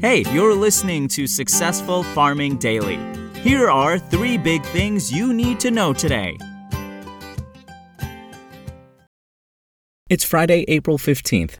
Hey, you're listening to Successful Farming Daily. Here are three big things you need to know today. It's Friday, April 15th.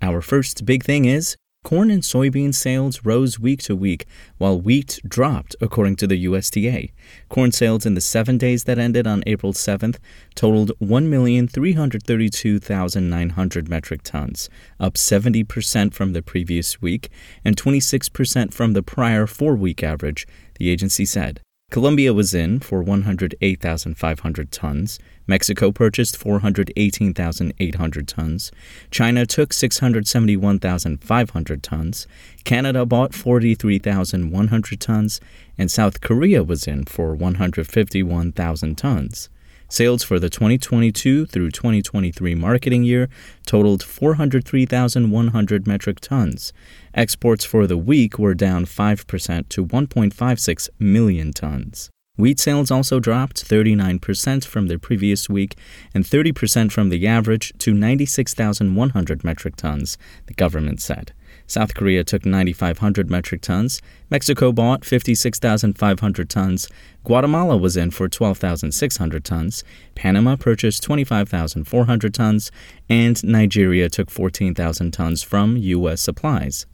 Our first big thing is corn and soybean sales rose week to week, while wheat dropped, according to the USDA. Corn sales in the seven days that ended on April 7th totaled 1,332,900 metric tons, up 70% from the previous week and 26% from the prior four week average, the agency said. Colombia was in for 108,500 tons. Mexico purchased 418,800 tons. China took 671,500 tons. Canada bought 43,100 tons. And South Korea was in for 151,000 tons. Sales for the 2022 through 2023 marketing year totaled 403,100 metric tons. Exports for the week were down 5% to 1.56 million tons. Wheat sales also dropped 39% from the previous week and 30% from the average to 96,100 metric tons, the government said. South Korea took 9,500 metric tons. Mexico bought 56,500 tons. Guatemala was in for 12,600 tons. Panama purchased 25,400 tons. And Nigeria took 14,000 tons from U.S. supplies.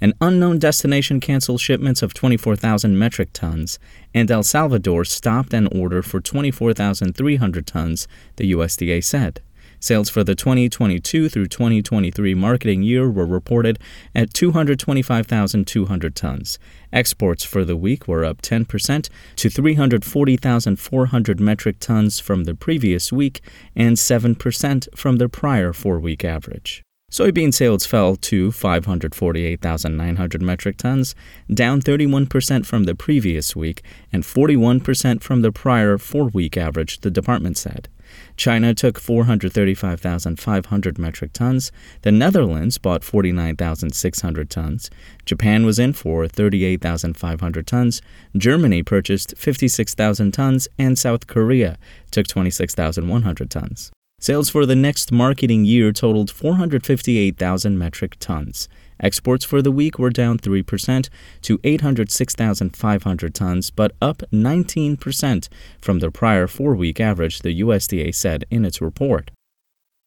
An unknown destination canceled shipments of 24,000 metric tons, and El Salvador stopped an order for 24,300 tons, the USDA said. Sales for the 2022 through 2023 marketing year were reported at 225,200 tons. Exports for the week were up 10% to 340,400 metric tons from the previous week and 7% from the prior four week average. Soybean sales fell to 548,900 metric tons, down 31% from the previous week and 41% from the prior four week average, the department said. China took 435,500 metric tons. The Netherlands bought 49,600 tons. Japan was in for 38,500 tons. Germany purchased 56,000 tons. And South Korea took 26,100 tons. Sales for the next marketing year totaled 458,000 metric tons. Exports for the week were down 3% to 806,500 tons, but up 19% from the prior four week average, the USDA said in its report.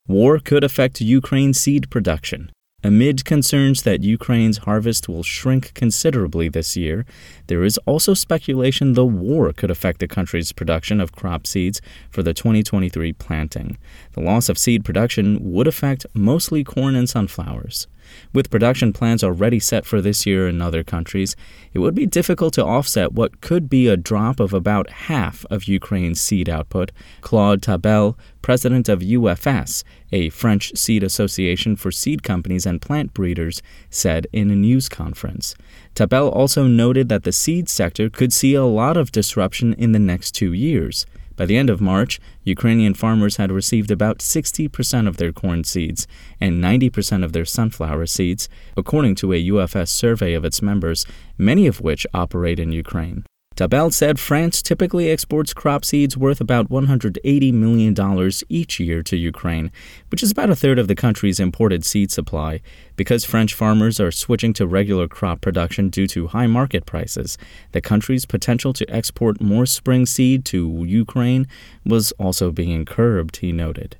War could affect Ukraine seed production. Amid concerns that Ukraine's harvest will shrink considerably this year, there is also speculation the war could affect the country's production of crop seeds for the 2023 planting. The loss of seed production would affect mostly corn and sunflowers. With production plans already set for this year in other countries, it would be difficult to offset what could be a drop of about half of Ukraine's seed output. Claude Tabel, president of UFS, a French seed association for seed companies and plant breeders, said in a news conference. Tabel also noted that the seed sector could see a lot of disruption in the next two years. By the end of March, Ukrainian farmers had received about 60% of their corn seeds and 90% of their sunflower seeds, according to a UFS survey of its members, many of which operate in Ukraine. Tabel said France typically exports crop seeds worth about $180 million each year to Ukraine, which is about a third of the country's imported seed supply. Because French farmers are switching to regular crop production due to high market prices, the country's potential to export more spring seed to Ukraine was also being curbed, he noted.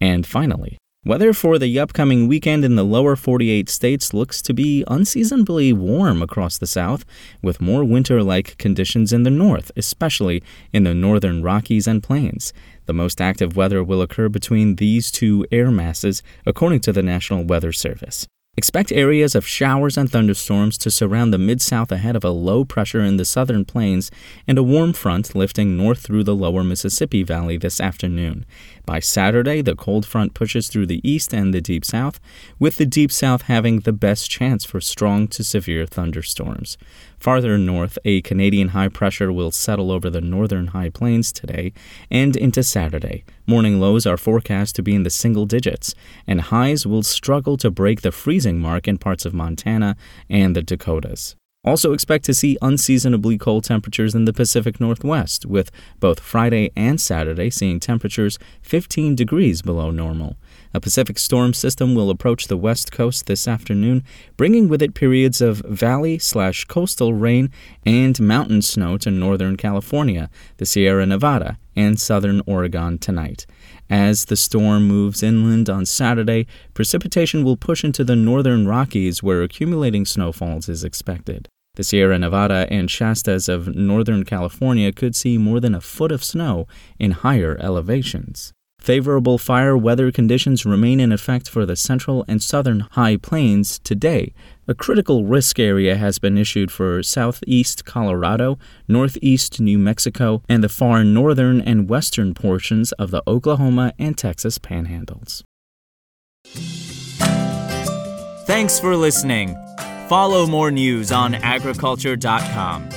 And finally, Weather for the upcoming weekend in the lower 48 states looks to be unseasonably warm across the south, with more winter like conditions in the north, especially in the northern Rockies and Plains. The most active weather will occur between these two air masses, according to the National Weather Service. Expect areas of showers and thunderstorms to surround the mid south ahead of a low pressure in the southern plains and a warm front lifting north through the lower Mississippi Valley this afternoon. By Saturday, the cold front pushes through the east and the deep south, with the deep south having the best chance for strong to severe thunderstorms. Farther north, a Canadian high pressure will settle over the northern high plains today and into Saturday. Morning lows are forecast to be in the single digits, and highs will struggle to break the freezing mark in parts of Montana and the Dakotas. Also, expect to see unseasonably cold temperatures in the Pacific Northwest, with both Friday and Saturday seeing temperatures 15 degrees below normal. A Pacific storm system will approach the west coast this afternoon, bringing with it periods of valley slash coastal rain and mountain snow to northern California, the Sierra Nevada, and southern Oregon tonight. As the storm moves inland on Saturday, precipitation will push into the northern Rockies where accumulating snowfalls is expected. The Sierra Nevada and Shastas of Northern California could see more than a foot of snow in higher elevations. Favorable fire weather conditions remain in effect for the central and southern high plains today. A critical risk area has been issued for southeast Colorado, northeast New Mexico, and the far northern and western portions of the Oklahoma and Texas panhandles. Thanks for listening. Follow more news on agriculture.com.